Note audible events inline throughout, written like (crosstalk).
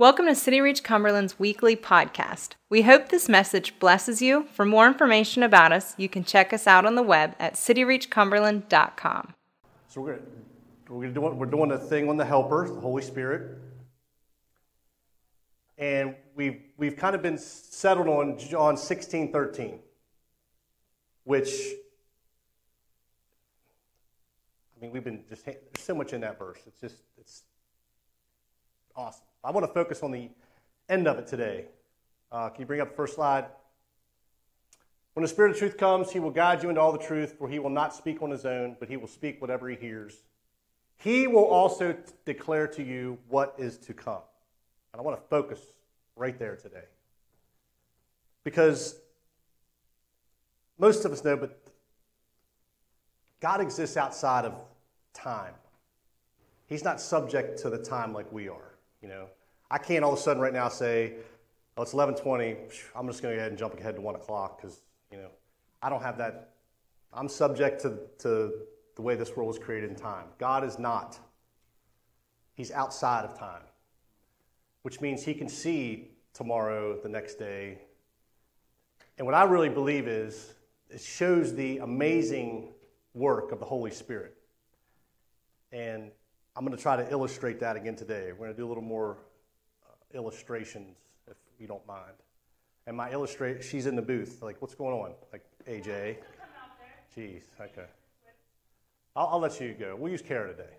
Welcome to City Reach Cumberland's weekly podcast. We hope this message blesses you. For more information about us, you can check us out on the web at cityreachcumberland.com. So we're going we're gonna do we're doing a thing on the Helper, the Holy Spirit, and we've we've kind of been settled on John sixteen thirteen, which I mean we've been just there's so much in that verse. It's just it's awesome. I want to focus on the end of it today. Uh, can you bring up the first slide? When the Spirit of truth comes, he will guide you into all the truth, for he will not speak on his own, but he will speak whatever he hears. He will also t- declare to you what is to come. And I want to focus right there today. Because most of us know, but God exists outside of time. He's not subject to the time like we are. You know, I can't all of a sudden right now say, "Oh, it's 11:20. I'm just going to go ahead and jump ahead to one o'clock," because you know, I don't have that. I'm subject to, to the way this world was created in time. God is not. He's outside of time, which means He can see tomorrow, the next day. And what I really believe is it shows the amazing work of the Holy Spirit. And I'm going to try to illustrate that again today. We're going to do a little more uh, illustrations, if you don't mind. And my illustrate, she's in the booth. Like, what's going on? Like, AJ. Jeez, okay. I'll, I'll, let you go. We'll use Kara today.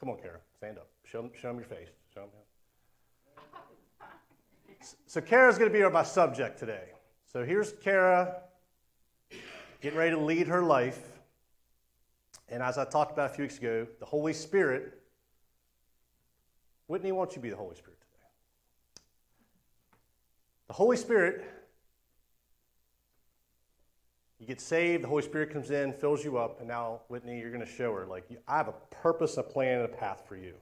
Come on, Kara. Stand up. Show them, show them your face. Show them. (laughs) So, Kara's going to be my subject today. So, here's Kara getting ready to lead her life. And as I talked about a few weeks ago, the Holy Spirit, Whitney, won't you be the Holy Spirit today? The Holy Spirit, you get saved, the Holy Spirit comes in, fills you up, and now, Whitney, you're going to show her, like, I have a purpose, a plan, and a path for you.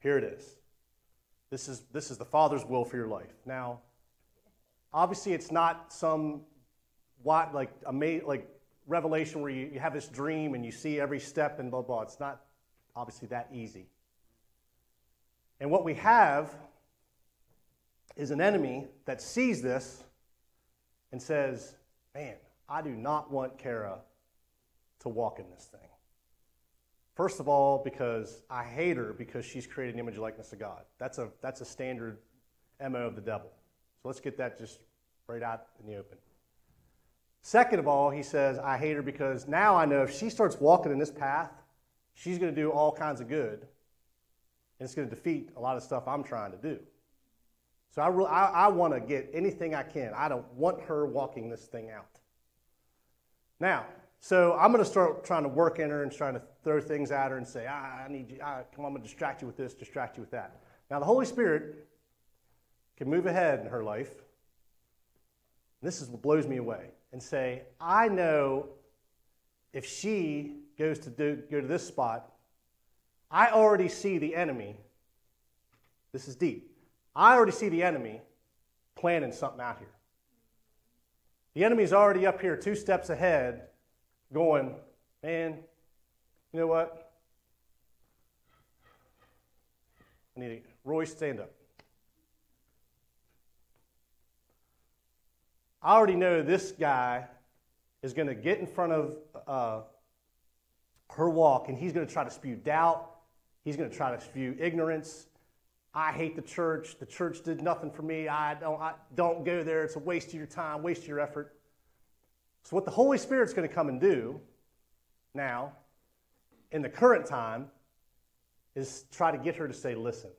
Here it is. This is, this is the Father's will for your life. Now, obviously, it's not some what like ama- like revelation where you, you have this dream and you see every step and blah blah. It's not obviously that easy. And what we have is an enemy that sees this and says, "Man, I do not want Kara to walk in this thing." First of all, because I hate her because she's created an image likeness of God. That's a, that's a standard MO of the devil. So let's get that just right out in the open. Second of all, he says, I hate her because now I know if she starts walking in this path, she's going to do all kinds of good, and it's going to defeat a lot of stuff I'm trying to do. So I, re- I, I want to get anything I can. I don't want her walking this thing out. Now, so I'm going to start trying to work in her and trying to throw things at her and say, ah, I need you, ah, come on, I'm going to distract you with this, distract you with that. Now, the Holy Spirit can move ahead in her life. This is what blows me away. And say, I know if she goes to do, go to this spot, I already see the enemy. This is deep. I already see the enemy planning something out here. The enemy's already up here, two steps ahead, going, man, you know what? I need to, Roy, stand up. I already know this guy is going to get in front of uh, her walk and he's going to try to spew doubt. He's going to try to spew ignorance. I hate the church. The church did nothing for me. I don't, I don't go there. It's a waste of your time, waste of your effort. So, what the Holy Spirit's going to come and do now, in the current time, is try to get her to say, Listen,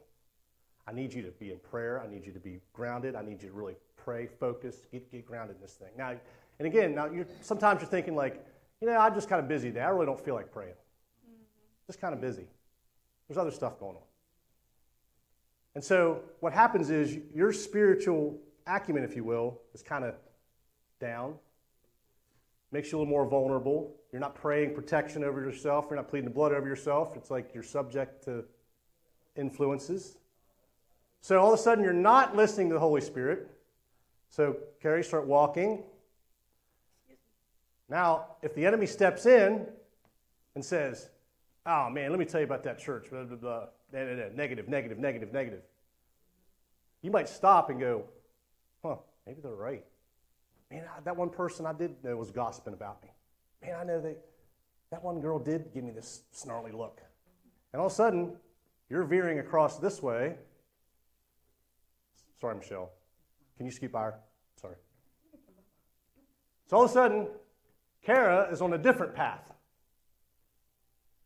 I need you to be in prayer. I need you to be grounded. I need you to really pray, focus, get, get grounded in this thing. Now, and again, now you're, sometimes you're thinking like, you know, I'm just kind of busy today. I really don't feel like praying. Mm-hmm. Just kind of busy. There's other stuff going on. And so what happens is your spiritual acumen, if you will, is kind of down. Makes you a little more vulnerable. You're not praying protection over yourself. You're not pleading the blood over yourself. It's like you're subject to influences. So all of a sudden, you're not listening to the Holy Spirit. So, Carrie, start walking. Now, if the enemy steps in and says, Oh man, let me tell you about that church, blah, blah, blah. negative, negative, negative, negative. You might stop and go, huh, maybe they're right. Man, that one person I did know was gossiping about me. Man, I know they, that one girl did give me this snarly look. And all of a sudden, you're veering across this way. Sorry, Michelle. Can you skip her? Sorry. So all of a sudden, Kara is on a different path.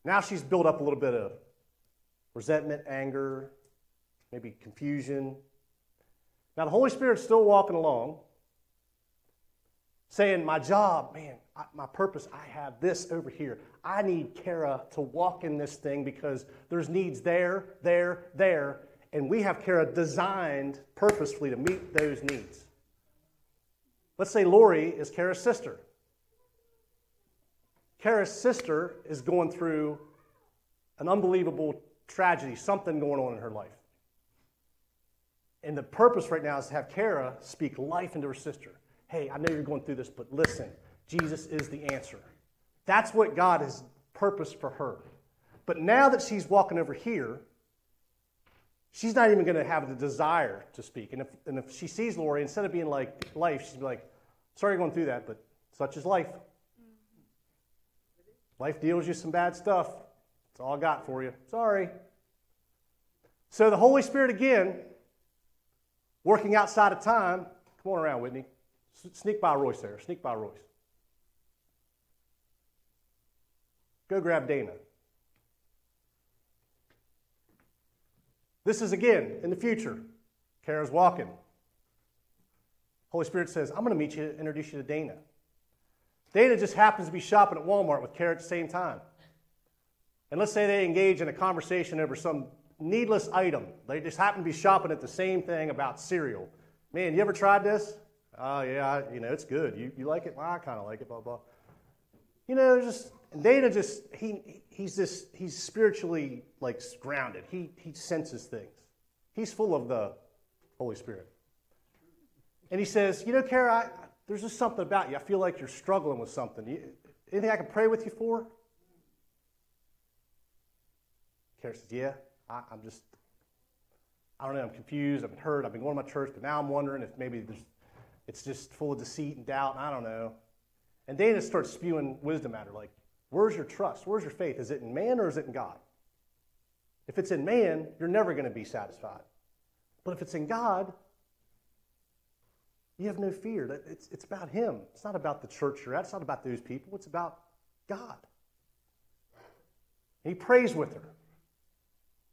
Now she's built up a little bit of resentment, anger, maybe confusion. Now the Holy Spirit's still walking along, saying, My job, man, my purpose, I have this over here. I need Kara to walk in this thing because there's needs there, there, there. And we have Kara designed purposefully to meet those needs. Let's say Lori is Kara's sister. Kara's sister is going through an unbelievable tragedy, something going on in her life. And the purpose right now is to have Kara speak life into her sister. Hey, I know you're going through this, but listen, Jesus is the answer. That's what God has purposed for her. But now that she's walking over here, she's not even going to have the desire to speak. And if, and if she sees Lori, instead of being like life, she's be like, sorry you're going through that, but such is life. Mm-hmm. Life deals you some bad stuff. That's all I got for you. Sorry. So the Holy Spirit again, working outside of time. Come on around, Whitney. Sneak by Royce there. Sneak by Royce. Go grab Dana. This is again in the future. Kara's walking. Holy Spirit says, I'm going to meet you, introduce you to Dana. Dana just happens to be shopping at Walmart with Kara at the same time. And let's say they engage in a conversation over some needless item. They just happen to be shopping at the same thing about cereal. Man, you ever tried this? Oh, yeah, you know, it's good. You, you like it? Well, I kind of like it, blah, blah. You know, just, Dana just, he, he's just, he's spiritually, like, grounded. He, he senses things. He's full of the Holy Spirit. And he says, you know, Kara, I, there's just something about you. I feel like you're struggling with something. You, anything I can pray with you for? Kara says, Yeah, I, am just, I don't know, I'm confused. I've been hurt. I've been going to my church, but now I'm wondering if maybe it's just full of deceit and doubt, and I don't know. And Dana starts spewing wisdom at her like, Where's your trust? Where's your faith? Is it in man or is it in God? If it's in man, you're never going to be satisfied. But if it's in God, you have no fear. It's, it's about Him. It's not about the church you're at. It's not about those people. It's about God. And he prays with her.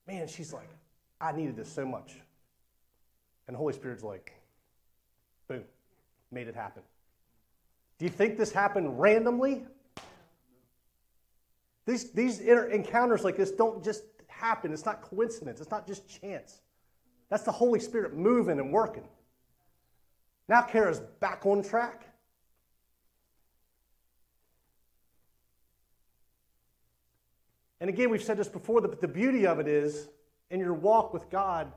Man, she's like, I needed this so much. And the Holy Spirit's like, boom, made it happen. Do you think this happened randomly? These, these encounters like this don't just happen. It's not coincidence. It's not just chance. That's the Holy Spirit moving and working. Now Kara's back on track. And again, we've said this before, but the beauty of it is in your walk with God,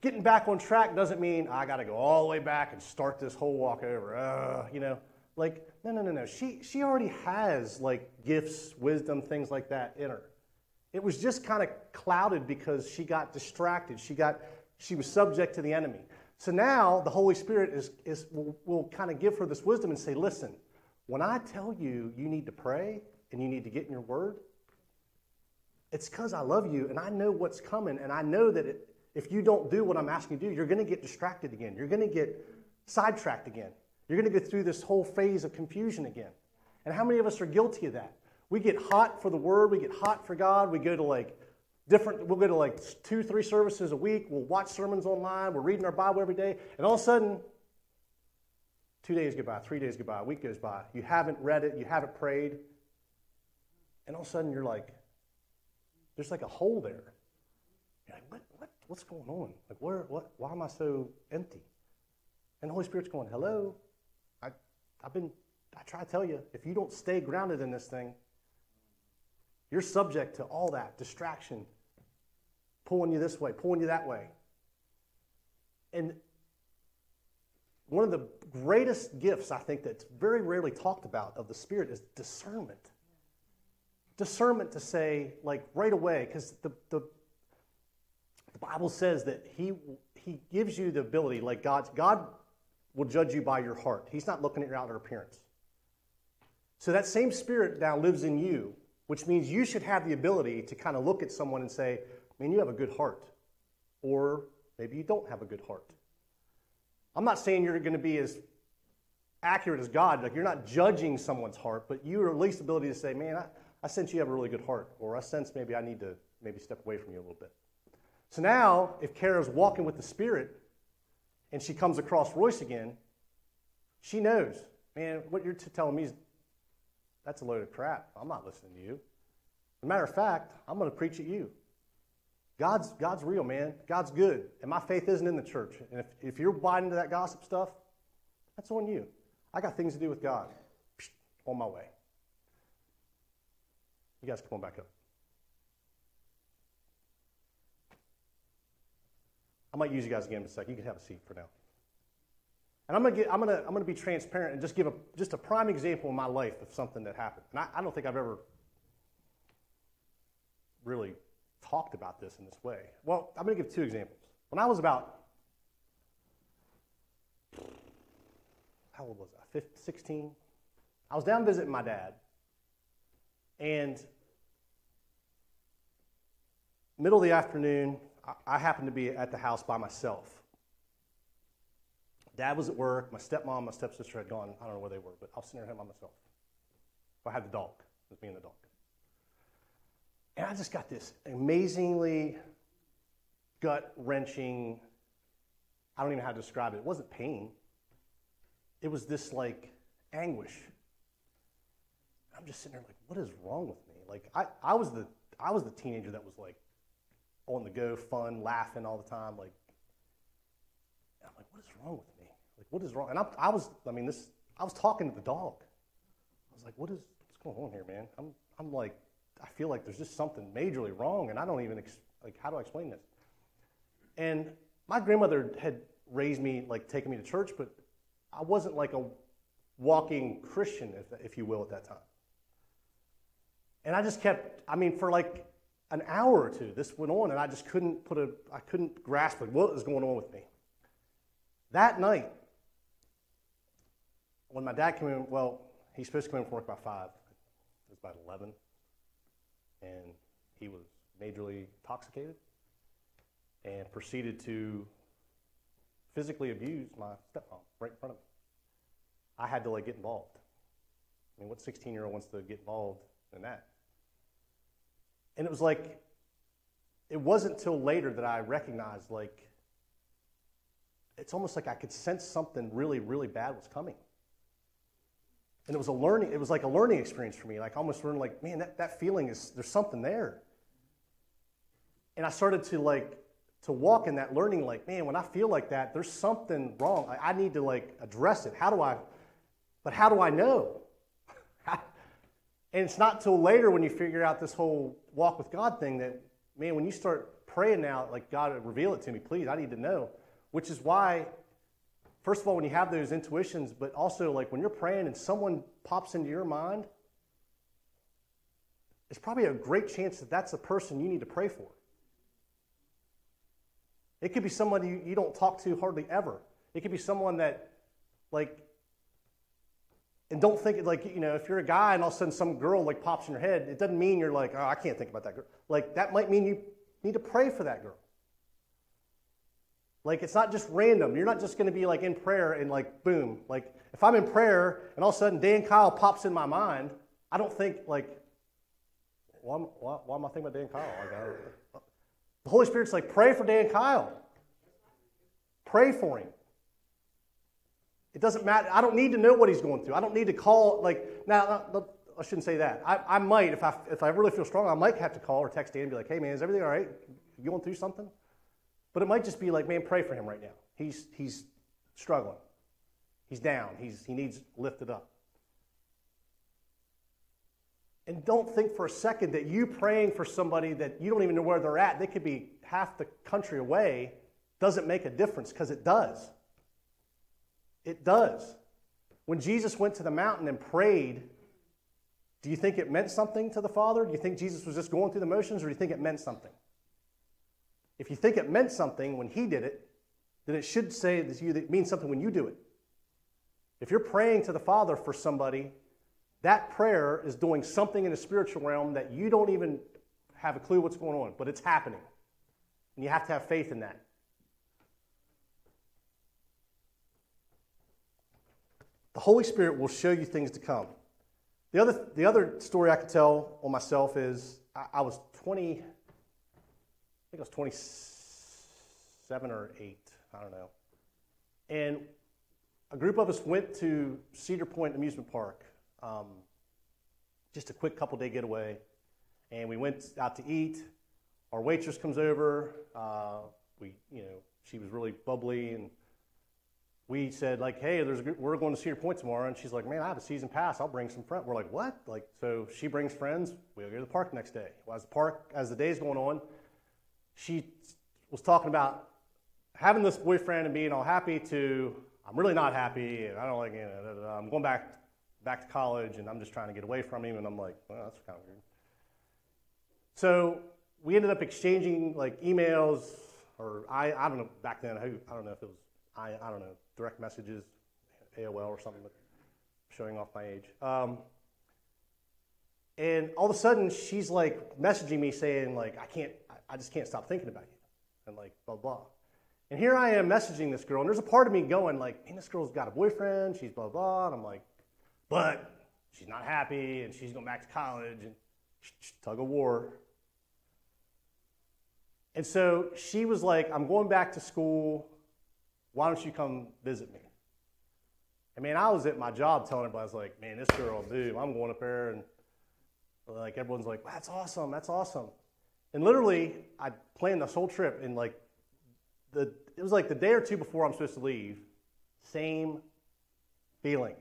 getting back on track doesn't mean I got to go all the way back and start this whole walk over. Uh, you know, like no, no, no, no. She she already has like gifts, wisdom, things like that in her. It was just kind of clouded because she got distracted. She got she was subject to the enemy. So now the Holy Spirit is, is will, will kind of give her this wisdom and say, listen, when I tell you you need to pray and you need to get in your word, it's because I love you and I know what's coming and I know that it, if you don't do what I'm asking you to do, you're going to get distracted again. You're going to get sidetracked again. You're going to go through this whole phase of confusion again. And how many of us are guilty of that? We get hot for the word, we get hot for God, we go to like different, we'll go to like two, three services a week, we'll watch sermons online, we're reading our Bible every day, and all of a sudden, two days go by, three days go by, a week goes by. You haven't read it, you haven't prayed, and all of a sudden you're like, there's like a hole there. You're like, what, what, what's going on? Like, where, what, why am I so empty? And the Holy Spirit's going, hello. I've been, I try to tell you, if you don't stay grounded in this thing, you're subject to all that distraction, pulling you this way, pulling you that way. And one of the greatest gifts I think that's very rarely talked about of the Spirit is discernment discernment to say, like right away, because the, the, the Bible says that He, he gives you the ability, like God, God will judge you by your heart. He's not looking at your outer appearance. So that same spirit now lives in you, which means you should have the ability to kind of look at someone and say, man, you have a good heart. Or maybe you don't have a good heart. I'm not saying you're going to be as accurate as God. Like you're not judging someone's heart, but you are at least ability to say, man, I, I sense you have a really good heart. Or I sense maybe I need to maybe step away from you a little bit. So now, if Kara's walking with the Spirit and she comes across Royce again, she knows, man, what you're t- telling me is that's a load of crap. I'm not listening to you. As a matter of fact, I'm going to preach at you. God's, God's real, man. God's good. And my faith isn't in the church. And if, if you're buying into that gossip stuff, that's on you. I got things to do with God. Psh, on my way. You guys come on back up. I might use you guys again in a second. You can have a seat for now. And I'm gonna I'm gonna, I'm gonna be transparent and just give a, just a prime example in my life of something that happened. And I, I don't think I've ever really talked about this in this way. Well, I'm gonna give two examples. When I was about, how old was I? 15, 16. I was down visiting my dad, and middle of the afternoon, I, happened to be at the house by myself. Dad was at work. My stepmom, my stepsister had gone. I don't know where they were, but I was sitting there by myself. I had the dog. It was me and the dog. And I just got this amazingly gut wrenching, I don't even know how to describe it. It wasn't pain, it was this like anguish. I'm just sitting there like, what is wrong with me? Like, I, I, was the, I was the teenager that was like on the go, fun, laughing all the time. Like, I'm like, what is wrong with me? Like, what is wrong? And I, I was, I mean, this, I was talking to the dog. I was like, what is, what's going on here, man? I'm, I'm like, I feel like there's just something majorly wrong, and I don't even, ex- like, how do I explain this? And my grandmother had raised me, like, taking me to church, but I wasn't like a walking Christian, if, if you will, at that time. And I just kept, I mean, for like an hour or two, this went on, and I just couldn't put a, I couldn't grasp it what was going on with me. That night, when my dad came in, well, he's supposed to come in from work by 5. It was about 11. And he was majorly intoxicated and proceeded to physically abuse my stepmom right in front of me. I had to like get involved. I mean, what 16 year old wants to get involved in that? And it was like, it wasn't until later that I recognized, like, it's almost like I could sense something really, really bad was coming. And it was a learning, it was like a learning experience for me. Like I almost learned like, man, that, that feeling is there's something there. And I started to like to walk in that learning, like, man, when I feel like that, there's something wrong. I, I need to like address it. How do I but how do I know? And it's not till later when you figure out this whole walk with God thing that, man, when you start praying now, like God reveal it to me, please, I need to know. Which is why First of all, when you have those intuitions, but also like when you're praying and someone pops into your mind, it's probably a great chance that that's the person you need to pray for. It could be somebody you don't talk to hardly ever. It could be someone that, like, and don't think like you know if you're a guy and all of a sudden some girl like pops in your head, it doesn't mean you're like oh I can't think about that girl. Like that might mean you need to pray for that girl. Like it's not just random. You're not just going to be like in prayer and like boom. Like if I'm in prayer and all of a sudden Dan Kyle pops in my mind, I don't think like, why, why, why am I thinking about Dan Kyle? Like, the Holy Spirit's like, pray for Dan Kyle. Pray for him. It doesn't matter. I don't need to know what he's going through. I don't need to call like now. I shouldn't say that. I, I might if I if I really feel strong, I might have to call or text Dan and be like, "Hey man, is everything all right? You going through something?" But it might just be like, man, pray for him right now. He's, he's struggling. He's down. He's, he needs lifted up. And don't think for a second that you praying for somebody that you don't even know where they're at, they could be half the country away, doesn't make a difference because it does. It does. When Jesus went to the mountain and prayed, do you think it meant something to the Father? Do you think Jesus was just going through the motions, or do you think it meant something? if you think it meant something when he did it, then it should say that you that it means something when you do it. If you're praying to the Father for somebody, that prayer is doing something in the spiritual realm that you don't even have a clue what's going on, but it's happening. And you have to have faith in that. The Holy Spirit will show you things to come. The other, the other story I could tell on myself is I, I was 20, I think I was 27 or 8, I don't know. And a group of us went to Cedar Point Amusement Park, um, just a quick couple day getaway. And we went out to eat. Our waitress comes over. Uh, we, you know, she was really bubbly and we said like, hey, there's a, we're going to Cedar Point tomorrow, and she's like, man, I have a season pass. I'll bring some friends. We're like, what? Like, so she brings friends. We go to the park next day. Well, as the park, as the day's going on, she was talking about having this boyfriend and being all happy to, I'm really not happy, and I don't like, you know, I'm going back back to college, and I'm just trying to get away from him, and I'm like, well, that's kind of weird. So we ended up exchanging like emails, or I, I don't know back then. I don't know if it was I, I don't know direct messages, AOL or something, showing off my age. Um, and all of a sudden, she's like messaging me saying like, I can't, I just can't stop thinking about you, and like blah blah. And here I am messaging this girl, and there's a part of me going like, man, this girl's got a boyfriend, she's blah blah, and I'm like, but she's not happy, and she's going back to college, and tug of war. And so she was like, I'm going back to school. Why don't you come visit me? I mean, I was at my job telling everybody, I was like, man, this girl, dude, I'm going up there. And like, everyone's like, that's awesome. That's awesome. And literally, I planned this whole trip. And like, the, it was like the day or two before I'm supposed to leave, same feeling.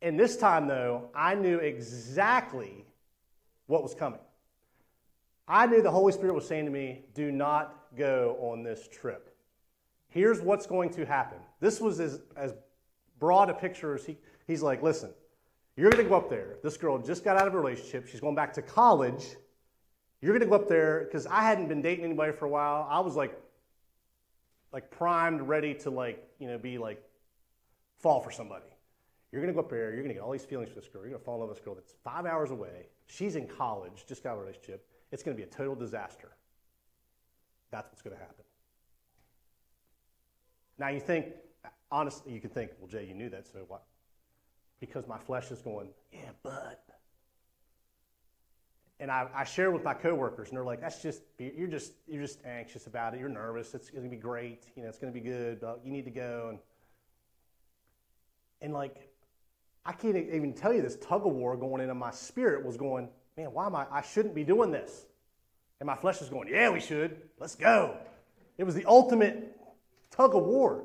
And this time, though, I knew exactly what was coming. I knew the Holy Spirit was saying to me, do not go on this trip. Here's what's going to happen. This was as, as broad a picture as he, he's like, listen, you're going to go up there. This girl just got out of a relationship. She's going back to college. You're going to go up there because I hadn't been dating anybody for a while. I was like, like primed, ready to like, you know, be like, fall for somebody. You're going to go up there. You're going to get all these feelings for this girl. You're going to fall in love with this girl that's five hours away. She's in college, just got a relationship. It's going to be a total disaster. That's what's going to happen. Now, you think, honestly, you can think, well, Jay, you knew that, so what? Because my flesh is going, yeah, but. And I, I share with my coworkers, and they're like, "That's just you're just you're just anxious about it. You're nervous. It's going to be great. You know, it's going to be good. But you need to go." And and like, I can't even tell you this tug of war going into my spirit was going, man, why am I? I shouldn't be doing this. And my flesh is going, yeah, we should. Let's go. It was the ultimate tug of war.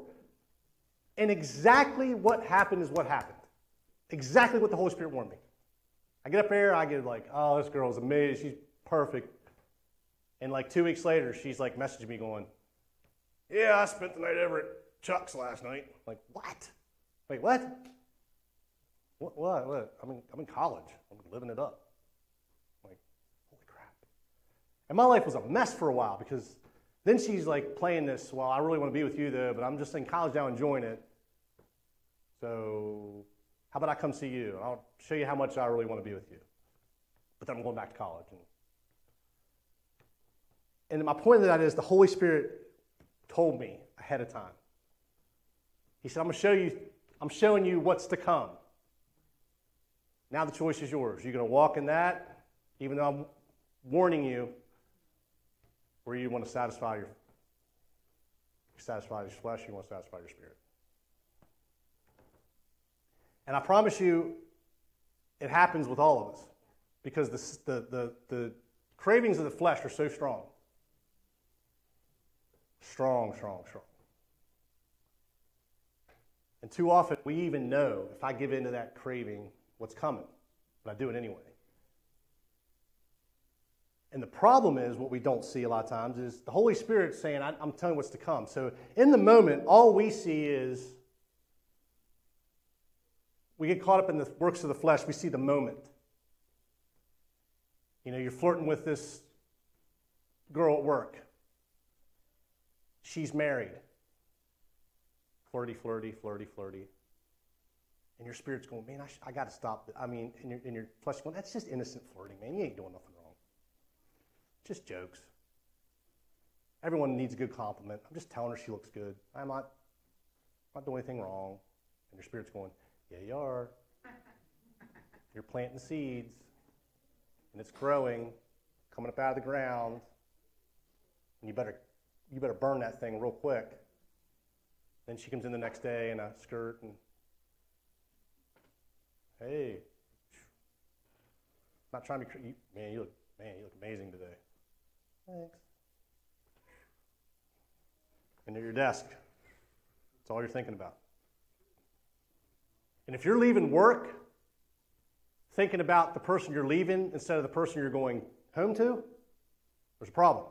And exactly what happened is what happened. Exactly what the Holy Spirit warned me. I get up there, I get like, oh, this girl is amazing. She's perfect. And like two weeks later, she's like messaging me going, yeah, I spent the night over at Chuck's last night. Like, what? Wait, what? What? What? what? I'm, in, I'm in college. I'm living it up. And my life was a mess for a while because then she's like playing this, well, I really want to be with you though, but I'm just in college now enjoying it. So how about I come see you? I'll show you how much I really want to be with you. But then I'm going back to college. And, and my point of that is the Holy Spirit told me ahead of time. He said, I'm to show you, I'm showing you what's to come. Now the choice is yours. You're going to walk in that, even though I'm warning you, where you want to satisfy your satisfy your flesh, you want to satisfy your spirit. And I promise you, it happens with all of us because the, the, the, the cravings of the flesh are so strong. Strong, strong, strong. And too often we even know if I give in to that craving, what's coming. But I do it anyway. And the problem is, what we don't see a lot of times is the Holy Spirit saying, I'm telling what's to come. So in the moment, all we see is we get caught up in the works of the flesh, we see the moment. You know, you're flirting with this girl at work. She's married. Flirty, flirty, flirty, flirty. And your spirit's going, man, I, sh- I got to stop. I mean, and your, and your flesh going, that's just innocent flirting, man. You ain't doing nothing. Just jokes. Everyone needs a good compliment. I'm just telling her she looks good. I'm not, not doing anything wrong. And your spirit's going, yeah, you are. (laughs) You're planting seeds, and it's growing, coming up out of the ground. And you better, you better burn that thing real quick. Then she comes in the next day in a skirt and, hey, not trying to be, man, you look, man, you look amazing today. Thanks. And at your desk, that's all you're thinking about. And if you're leaving work thinking about the person you're leaving instead of the person you're going home to, there's a problem.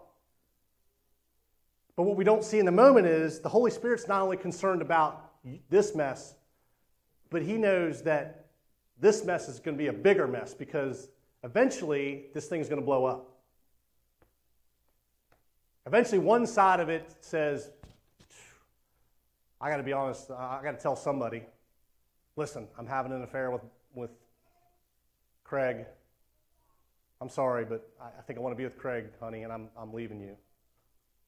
But what we don't see in the moment is the Holy Spirit's not only concerned about this mess, but He knows that this mess is going to be a bigger mess because eventually this thing's going to blow up. Eventually, one side of it says, I got to be honest, I got to tell somebody, listen, I'm having an affair with, with Craig. I'm sorry, but I, think I want to be with Craig, honey, and I'm, I'm leaving you.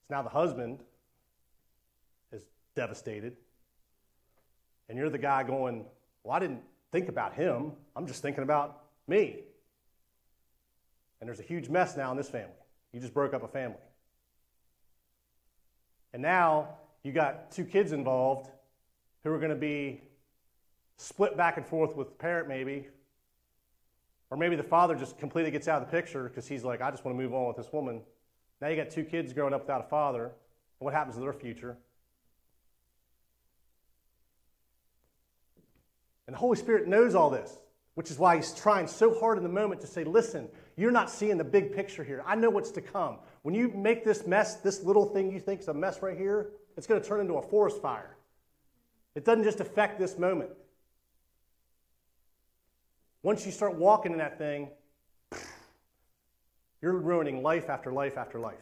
So now the husband is devastated. And you're the guy going, Well, I didn't think about him. I'm just thinking about me. And there's a huge mess now in this family. You just broke up a family. And now you got two kids involved who are going to be split back and forth with the parent, maybe. Or maybe the father just completely gets out of the picture because he's like, I just want to move on with this woman. Now you got two kids growing up without a father. What happens to their future? And the Holy Spirit knows all this, which is why He's trying so hard in the moment to say, listen, you're not seeing the big picture here. I know what's to come. When you make this mess, this little thing you think is a mess right here, it's going to turn into a forest fire. It doesn't just affect this moment. Once you start walking in that thing, you're ruining life after life after life.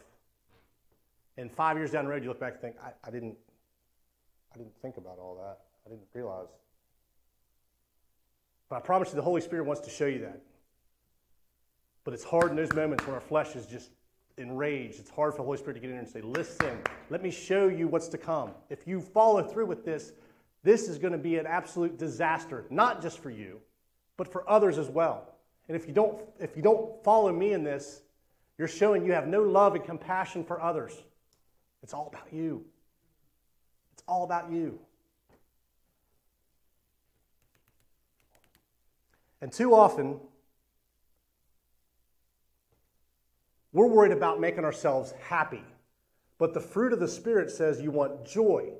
And five years down the road, you look back and think, I, I didn't, I didn't think about all that. I didn't realize. But I promise you, the Holy Spirit wants to show you that. But it's hard in those moments when our flesh is just enraged. It's hard for the Holy Spirit to get in and say, Listen, let me show you what's to come. If you follow through with this, this is going to be an absolute disaster, not just for you, but for others as well. And if you don't, if you don't follow me in this, you're showing you have no love and compassion for others. It's all about you. It's all about you. And too often, we're worried about making ourselves happy. But the fruit of the Spirit says you want joy.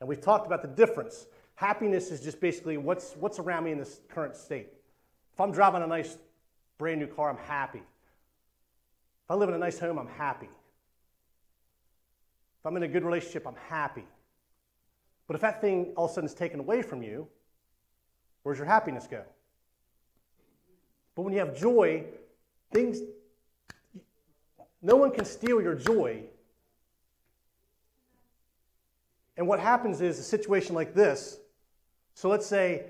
And we've talked about the difference. Happiness is just basically what's, what's around me in this current state. If I'm driving a nice brand new car, I'm happy. If I live in a nice home, I'm happy. If I'm in a good relationship, I'm happy. But if that thing all of a sudden is taken away from you, where's your happiness go? But when you have joy, things, no one can steal your joy. And what happens is a situation like this. So let's say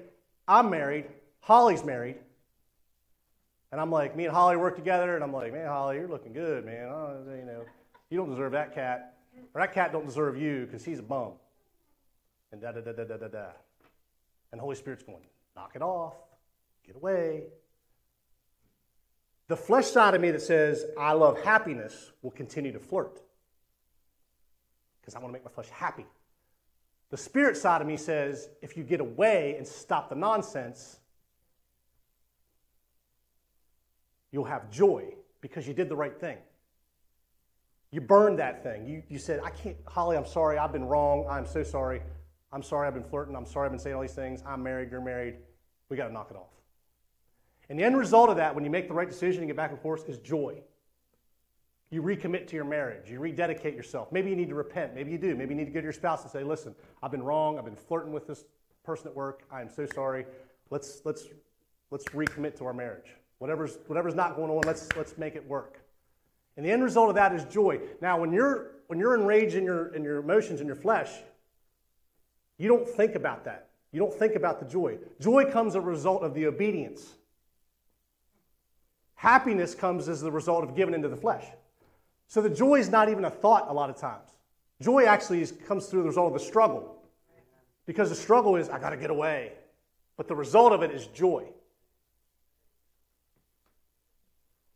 I'm married, Holly's married, and I'm like, me and Holly work together, and I'm like, man, Holly, you're looking good, man. Oh, you know, you don't deserve that cat, or that cat don't deserve you because he's a bum. And da da da da da da da. And Holy Spirit's going, knock it off, get away. The flesh side of me that says, I love happiness, will continue to flirt because I want to make my flesh happy. The spirit side of me says, if you get away and stop the nonsense, you'll have joy because you did the right thing. You burned that thing. You, you said, I can't, Holly, I'm sorry, I've been wrong. I'm so sorry. I'm sorry I've been flirting. I'm sorry I've been saying all these things. I'm married, you're married. We got to knock it off. And the end result of that, when you make the right decision and get back and forth, is joy. You recommit to your marriage. You rededicate yourself. Maybe you need to repent. Maybe you do. Maybe you need to go to your spouse and say, listen, I've been wrong. I've been flirting with this person at work. I am so sorry. Let's, let's, let's recommit to our marriage. Whatever's, whatever's not going on, let's, let's make it work. And the end result of that is joy. Now, when you're when you're enraged in your in your emotions in your flesh, you don't think about that. You don't think about the joy. Joy comes as a result of the obedience. Happiness comes as the result of giving into the flesh. So the joy is not even a thought a lot of times. Joy actually is, comes through the result of the struggle. Because the struggle is, I got to get away. But the result of it is joy. Is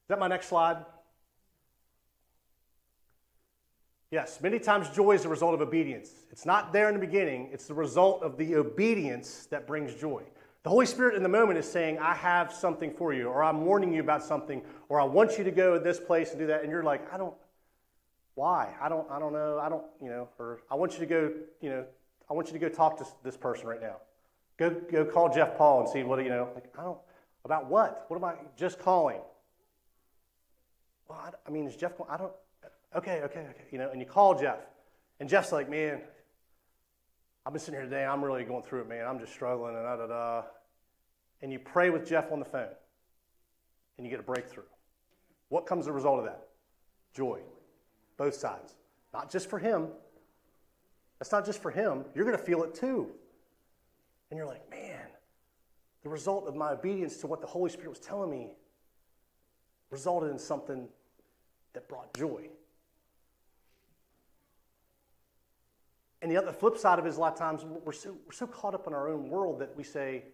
that my next slide? Yes, many times joy is the result of obedience. It's not there in the beginning, it's the result of the obedience that brings joy. The Holy Spirit in the moment is saying, I have something for you, or I'm warning you about something, or I want you to go to this place and do that. And you're like, I don't, why? I don't, I don't know. I don't, you know, or I want you to go, you know, I want you to go talk to this person right now. Go, go call Jeff Paul and see what, you know, like, I don't, about what? What am I just calling? Well, I, I mean, is Jeff, I don't, okay, okay, okay, you know, and you call Jeff. And Jeff's like, man, I've been sitting here today, I'm really going through it, man. I'm just struggling and da da da. And you pray with Jeff on the phone and you get a breakthrough. What comes as a result of that? Joy. Both sides. Not just for him. That's not just for him. You're going to feel it too. And you're like, man, the result of my obedience to what the Holy Spirit was telling me resulted in something that brought joy. And the other flip side of it is a lot of times we're so, we're so caught up in our own world that we say,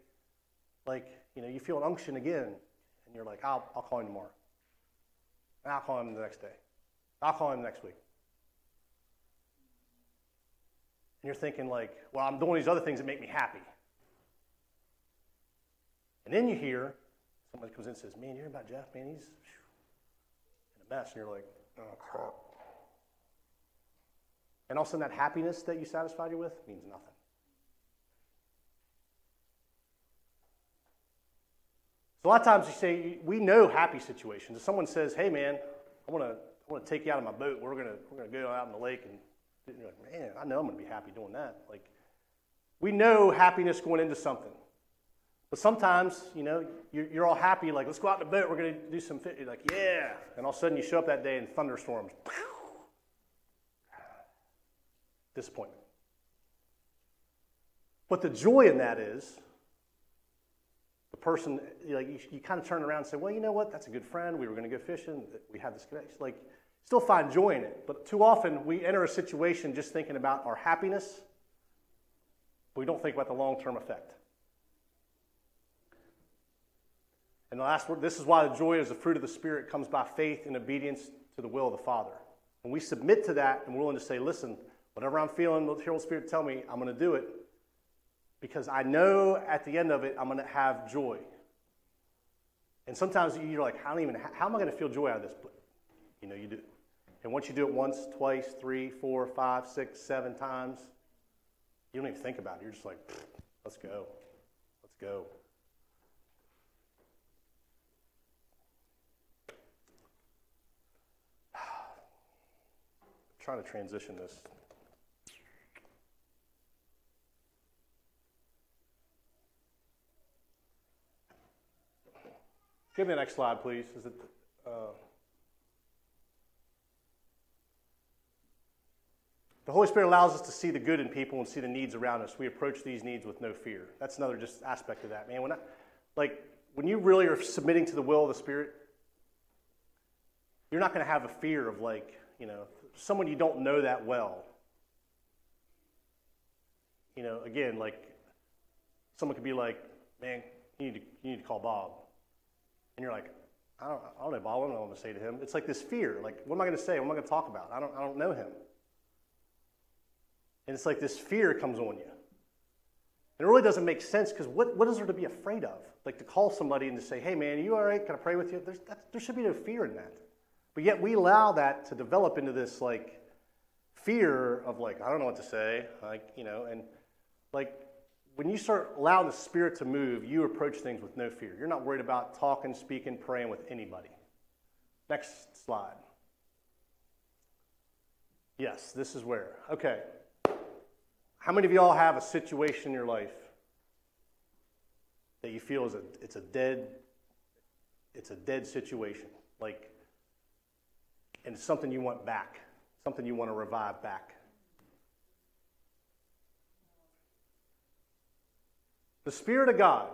like, you know, you feel an unction again, and you're like, I'll, I'll call him tomorrow. And I'll call him the next day. I'll call him next week. And you're thinking, like, well, I'm doing these other things that make me happy. And then you hear somebody comes in and says, Man, you hear about Jeff? Man, he's in a mess. And you're like, Oh, crap. And all of a sudden, that happiness that you satisfied you with means nothing. So a lot of times you say, we know happy situations. If someone says, hey man, I want to I want to take you out of my boat. We're going to we're to go out in the lake and you're like, man, I know I'm going to be happy doing that. Like, we know happiness going into something. But sometimes, you know, you're, you're all happy, like, let's go out in the boat, we're going to do some fit. You're like, yeah. And all of a sudden you show up that day in thunderstorms. Disappointment. But the joy in that is the person, like, you, you kind of turn around and say, well, you know what? That's a good friend. We were going to go fishing. We had this connection. Like, still find joy in it. But too often we enter a situation just thinking about our happiness, but we don't think about the long term effect. And the last word this is why the joy as the fruit of the Spirit comes by faith and obedience to the will of the Father. When we submit to that and we're willing to say, listen, whatever I'm feeling, the Holy Spirit tell me, I'm going to do it because I know at the end of it, I'm going to have joy. And sometimes you're like, how, even, how am I going to feel joy out of this? But, you know, you do. And once you do it once, twice, three, four, five, six, seven times, you don't even think about it. You're just like, let's go. Let's go. (sighs) trying to transition this. Give me the next slide, please. Is it? Uh, The Holy Spirit allows us to see the good in people and see the needs around us. We approach these needs with no fear. That's another just aspect of that, man. When I, like when you really are submitting to the will of the Spirit, you're not going to have a fear of like, you know, someone you don't know that well. You know, again, like someone could be like, "Man, you need to, you need to call Bob," and you're like, "I don't, I don't know. I don't know what I'm going to say to him." It's like this fear. Like, what am I going to say? What am I going to talk about? I don't, I don't know him. And it's like this fear comes on you. And it really doesn't make sense because what, what is there to be afraid of? Like to call somebody and to say, hey man, you all right? Can I pray with you? That, there should be no fear in that. But yet we allow that to develop into this like fear of like, I don't know what to say. Like, you know, and like when you start allowing the Spirit to move, you approach things with no fear. You're not worried about talking, speaking, praying with anybody. Next slide. Yes, this is where. Okay. How many of y'all have a situation in your life that you feel is a it's a dead it's a dead situation? Like and it's something you want back, something you want to revive back. The Spirit of God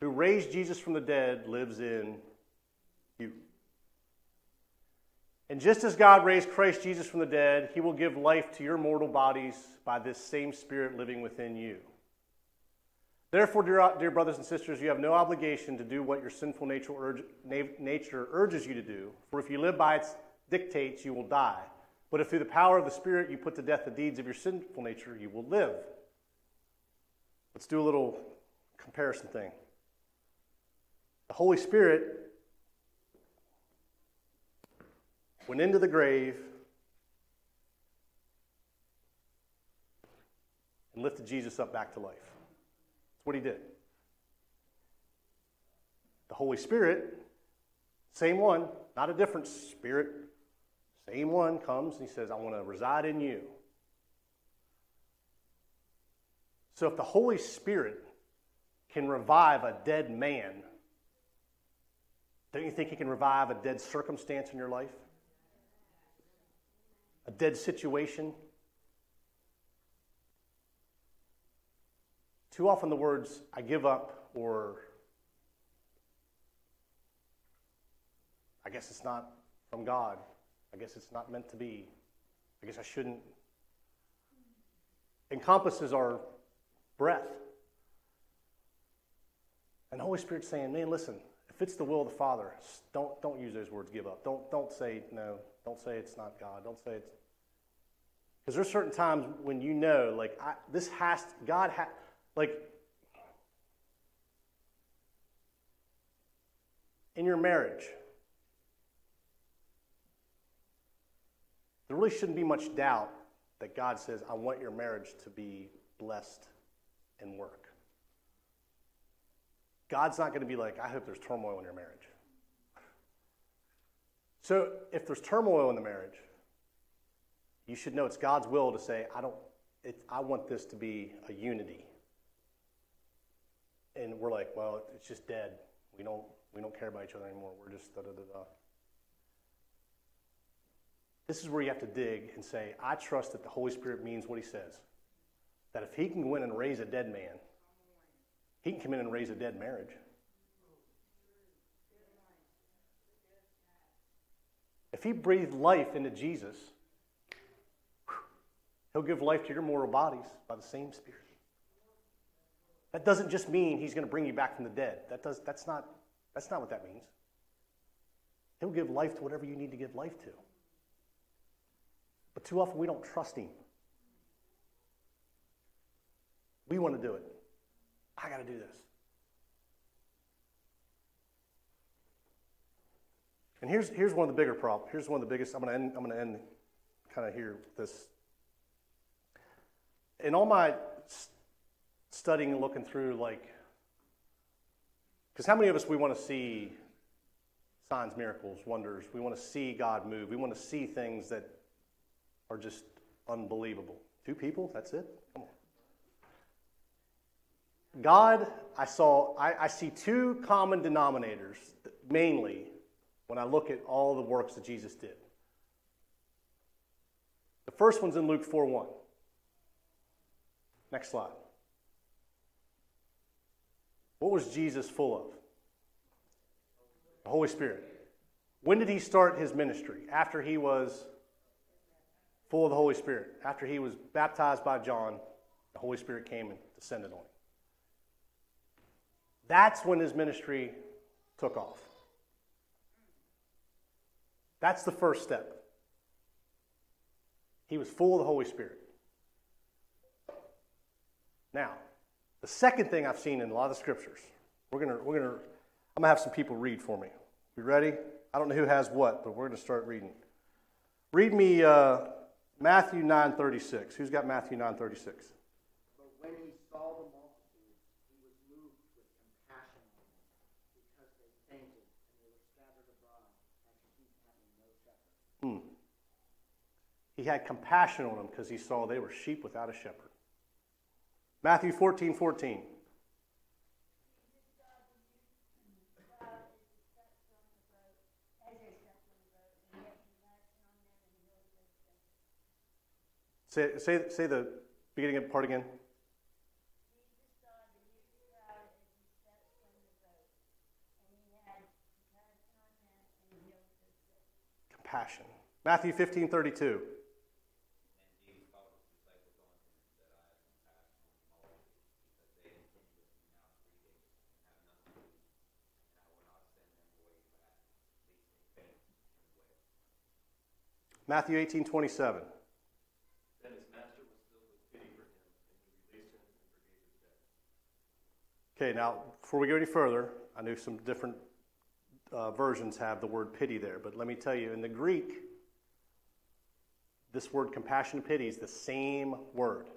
who raised Jesus from the dead lives in you. And just as God raised Christ Jesus from the dead, he will give life to your mortal bodies by this same Spirit living within you. Therefore, dear, dear brothers and sisters, you have no obligation to do what your sinful nature, urge, nature urges you to do, for if you live by its dictates, you will die. But if through the power of the Spirit you put to death the deeds of your sinful nature, you will live. Let's do a little comparison thing. The Holy Spirit went into the grave and lifted Jesus up back to life. That's what he did. The Holy Spirit, same one, not a different spirit, same one comes and he says, I want to reside in you. So if the Holy Spirit can revive a dead man, don't you think he can revive a dead circumstance in your life? A dead situation? Too often the words, I give up, or I guess it's not from God. I guess it's not meant to be. I guess I shouldn't. Encompasses our breath. And the Holy Spirit's saying, man, listen, if it's the will of the Father, don't, don't use those words, give up. Don't, don't say no. Don't say it's not God. Don't say it's. Because there's certain times when you know, like, I, this has, to, God has, like, in your marriage, there really shouldn't be much doubt that God says, I want your marriage to be blessed and work. God's not going to be like, I hope there's turmoil in your marriage. So if there's turmoil in the marriage, you should know it's God's will to say, I don't, it, I want this to be a unity. And we're like, well, it's just dead. We don't, we don't care about each other anymore. We're just da da da da. This is where you have to dig and say, I trust that the Holy Spirit means what He says. That if He can go in and raise a dead man, he can come in and raise a dead marriage. If he breathed life into Jesus, he'll give life to your mortal bodies by the same Spirit. That doesn't just mean he's going to bring you back from the dead. That does, that's, not, that's not what that means. He'll give life to whatever you need to give life to. But too often we don't trust him. We want to do it. I got to do this. And here's, here's one of the bigger problems. Here's one of the biggest. I'm going to end, I'm going to end kind of here with this. In all my studying and looking through, like, because how many of us we want to see signs, miracles, wonders? We want to see God move. We want to see things that are just unbelievable. Two people, that's it? God, I saw, I, I see two common denominators mainly when I look at all the works that Jesus did. The first one's in Luke 4 1. Next slide. What was Jesus full of? The Holy Spirit. When did he start his ministry? After he was full of the Holy Spirit. After he was baptized by John, the Holy Spirit came and descended on him. That's when his ministry took off. That's the first step. He was full of the Holy Spirit. Now, the second thing I've seen in a lot of the scriptures, we're gonna, we're gonna, I'm gonna have some people read for me. You ready? I don't know who has what, but we're gonna start reading. Read me uh, Matthew 9:36. Who's got Matthew 9:36? He He had compassion on them because he saw they were sheep without a shepherd. Matthew 14 14. Say, say, say the beginning of part again. Compassion. Matthew 15 32. Matthew 18 27. Then his master was filled with pity for him, and he released him and forgave his debt. Okay, now before we go any further, I know some different uh, versions have the word pity there, but let me tell you, in the Greek, this word compassion and pity is the same word.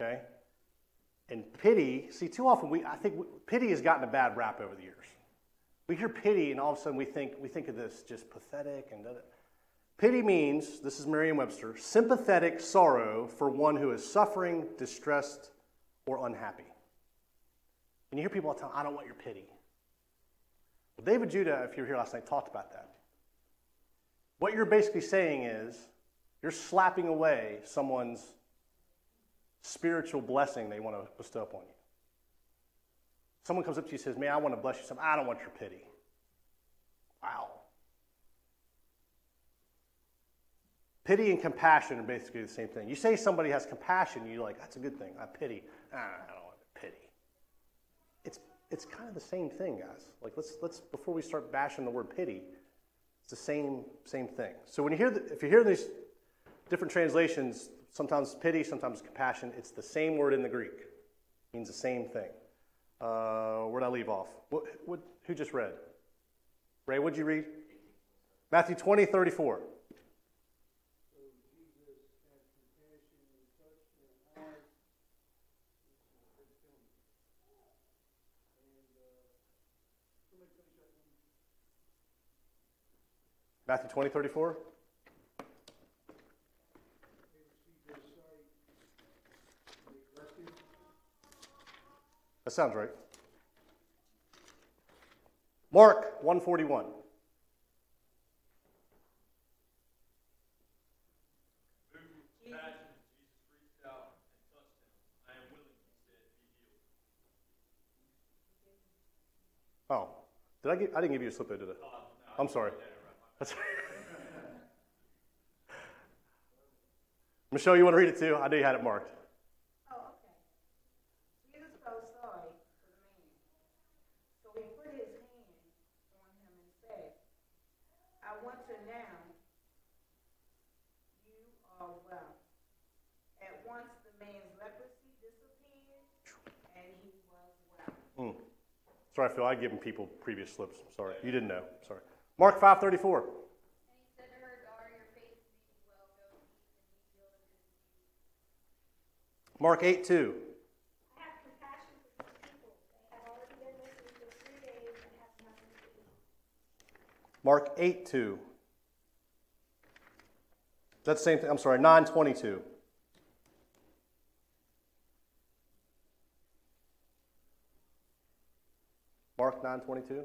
Okay? And pity, see, too often we, I think we, pity has gotten a bad rap over the years. We hear pity, and all of a sudden we think we think of this just pathetic and. Da-da. Pity means, this is Merriam Webster, sympathetic sorrow for one who is suffering, distressed, or unhappy. And you hear people all the time, I don't want your pity. Well, David Judah, if you were here last night, talked about that. What you're basically saying is you're slapping away someone's spiritual blessing they want to bestow upon you. Someone comes up to you and says, Man, I want to bless you. Something. I don't want your pity. Wow. Pity and compassion are basically the same thing. You say somebody has compassion, you're like, that's a good thing. I pity. Ah, I don't want pity. It's, it's kind of the same thing, guys. Like, let's, let's, before we start bashing the word pity, it's the same, same thing. So when you hear, the, if you hear these different translations, sometimes pity, sometimes compassion, it's the same word in the Greek. It means the same thing. Uh, where'd I leave off? What, what, who just read? Ray, what'd you read? Matthew 20, 34. Matthew 20, 34. That sounds right. Mark 141. Oh, did I give, I didn't give you a slip there, did I? Uh, I'm sorry. That's (laughs) Michelle, you want to read it too? I knew you had it marked. Oh, okay. Jesus felt sorry for the man. So he put his hand on him and said, I want to now. You are well. At once the man's leprosy disappeared and he was well. Hmm. Sorry, Phil, I'd given people previous slips. Sorry. You didn't know. Sorry. Mark 534. And he said to her, Daughter, your faith has made you well. Go eat and be healed of your disease. Mark 8 2. I have compassion for these people. They have already been with me for three days and have nothing to eat. Mark 8 2. That's the same thing. I'm sorry, 922. Mark 922.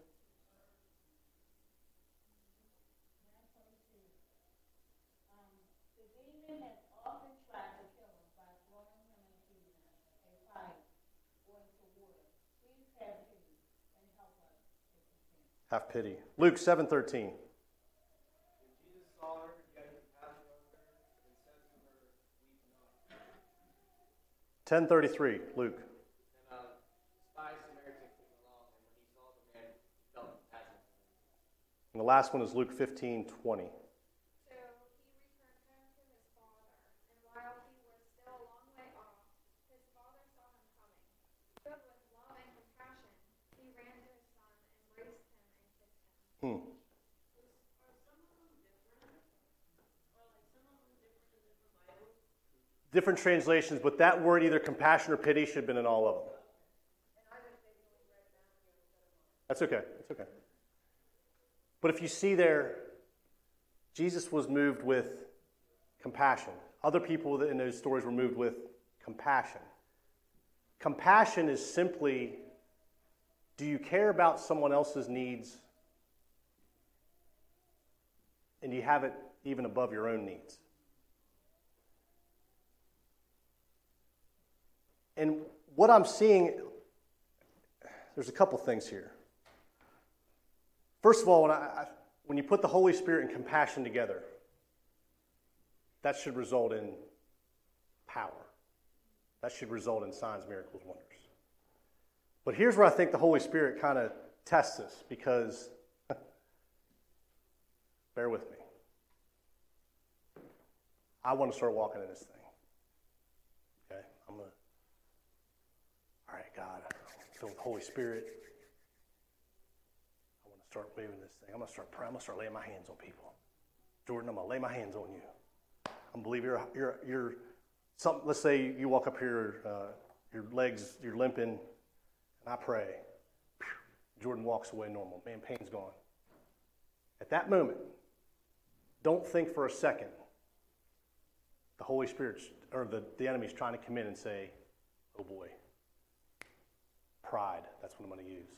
when he saw the man, he felt compassion. And the last one is Luke 15 20. So he returned home to his father, and while he was still a long way off, his father saw him coming. Filled with love and compassion, he ran to his son, embraced him, and kissed him. Hmm. Different translations, but that word, either compassion or pity, should have been in all of them. That's okay. That's okay. But if you see there, Jesus was moved with compassion. Other people in those stories were moved with compassion. Compassion is simply do you care about someone else's needs and you have it even above your own needs? And what I'm seeing, there's a couple things here. First of all, when, I, when you put the Holy Spirit and compassion together, that should result in power. That should result in signs, miracles, wonders. But here's where I think the Holy Spirit kind of tests us because, (laughs) bear with me. I want to start walking in this thing. Okay? I'm going to, all right, God, I'm filled with the Holy Spirit. I want to start moving this thing. I'm going to start praying. I'm going to start laying my hands on people. Jordan, I'm going to lay my hands on you. I'm believe you're, you're, you're some, let's say you walk up here, uh, your legs, you're limping, and I pray. Jordan walks away normal. Man, pain's gone. At that moment, don't think for a second the Holy Spirit's or the, the enemy's trying to come in and say, oh boy, pride, that's what I'm going to use.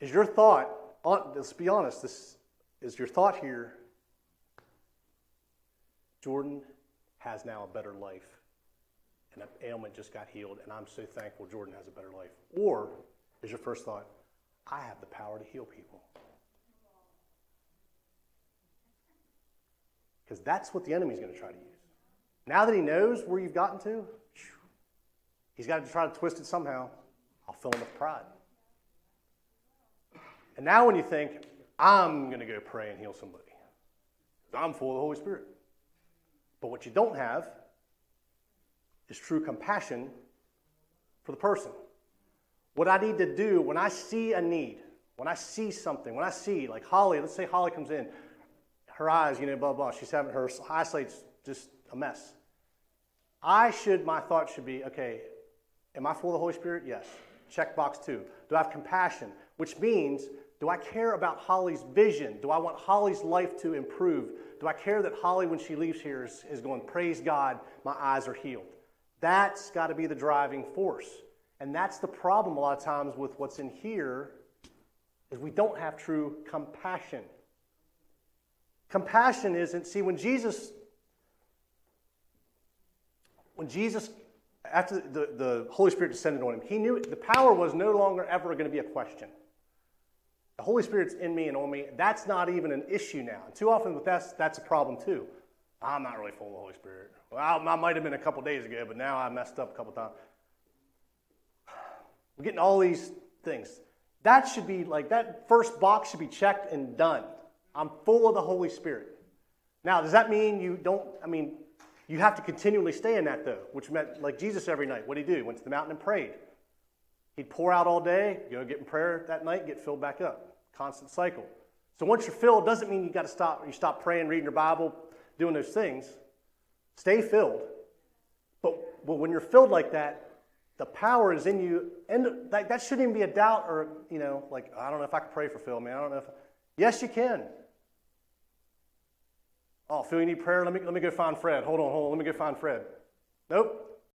Is your thought, let's be honest, this is your thought here, Jordan has now a better life and an ailment just got healed, and I'm so thankful Jordan has a better life. Or is your first thought, I have the power to heal people? Because that's what the enemy's going to try to use. Now that he knows where you've gotten to, he's got to try to twist it somehow. I'll fill him with pride. And now when you think, I'm going to go pray and heal somebody, I'm full of the Holy Spirit. But what you don't have is true compassion for the person. What I need to do when I see a need, when I see something, when I see, like Holly, let's say Holly comes in, her eyes, you know, blah, blah, she's having her eyesight's just a mess. I should, my thought should be, okay, am I full of the Holy Spirit? Yes. Check box two. Do I have compassion? Which means, do I care about Holly's vision? Do I want Holly's life to improve? Do I care that Holly, when she leaves here, is, is going, praise God, my eyes are healed? That's got to be the driving force. And that's the problem a lot of times with what's in here is we don't have true compassion. Compassion isn't, see, when Jesus, when Jesus, after the, the Holy Spirit descended on him, he knew the power was no longer ever going to be a question. The Holy Spirit's in me and on me. That's not even an issue now. And too often with that, that's a problem too. I'm not really full of the Holy Spirit. Well, I might have been a couple days ago, but now I messed up a couple times. We're getting all these things. That should be like that first box should be checked and done. I'm full of the Holy Spirit. Now, does that mean you don't? I mean, you have to continually stay in that though, which meant like Jesus every night. What did he do? Went to the mountain and prayed. He'd pour out all day, go get in prayer that night, get filled back up. Constant cycle. So once you're filled, doesn't mean you got to stop. You stop praying, reading your Bible, doing those things. Stay filled. But, but when you're filled like that, the power is in you. And that, that shouldn't even be a doubt or, you know, like, I don't know if I can pray for Phil, man. I don't know if. Yes, you can. Oh, Phil, you need prayer? Let me, let me go find Fred. Hold on, hold on. Let me go find Fred. Nope.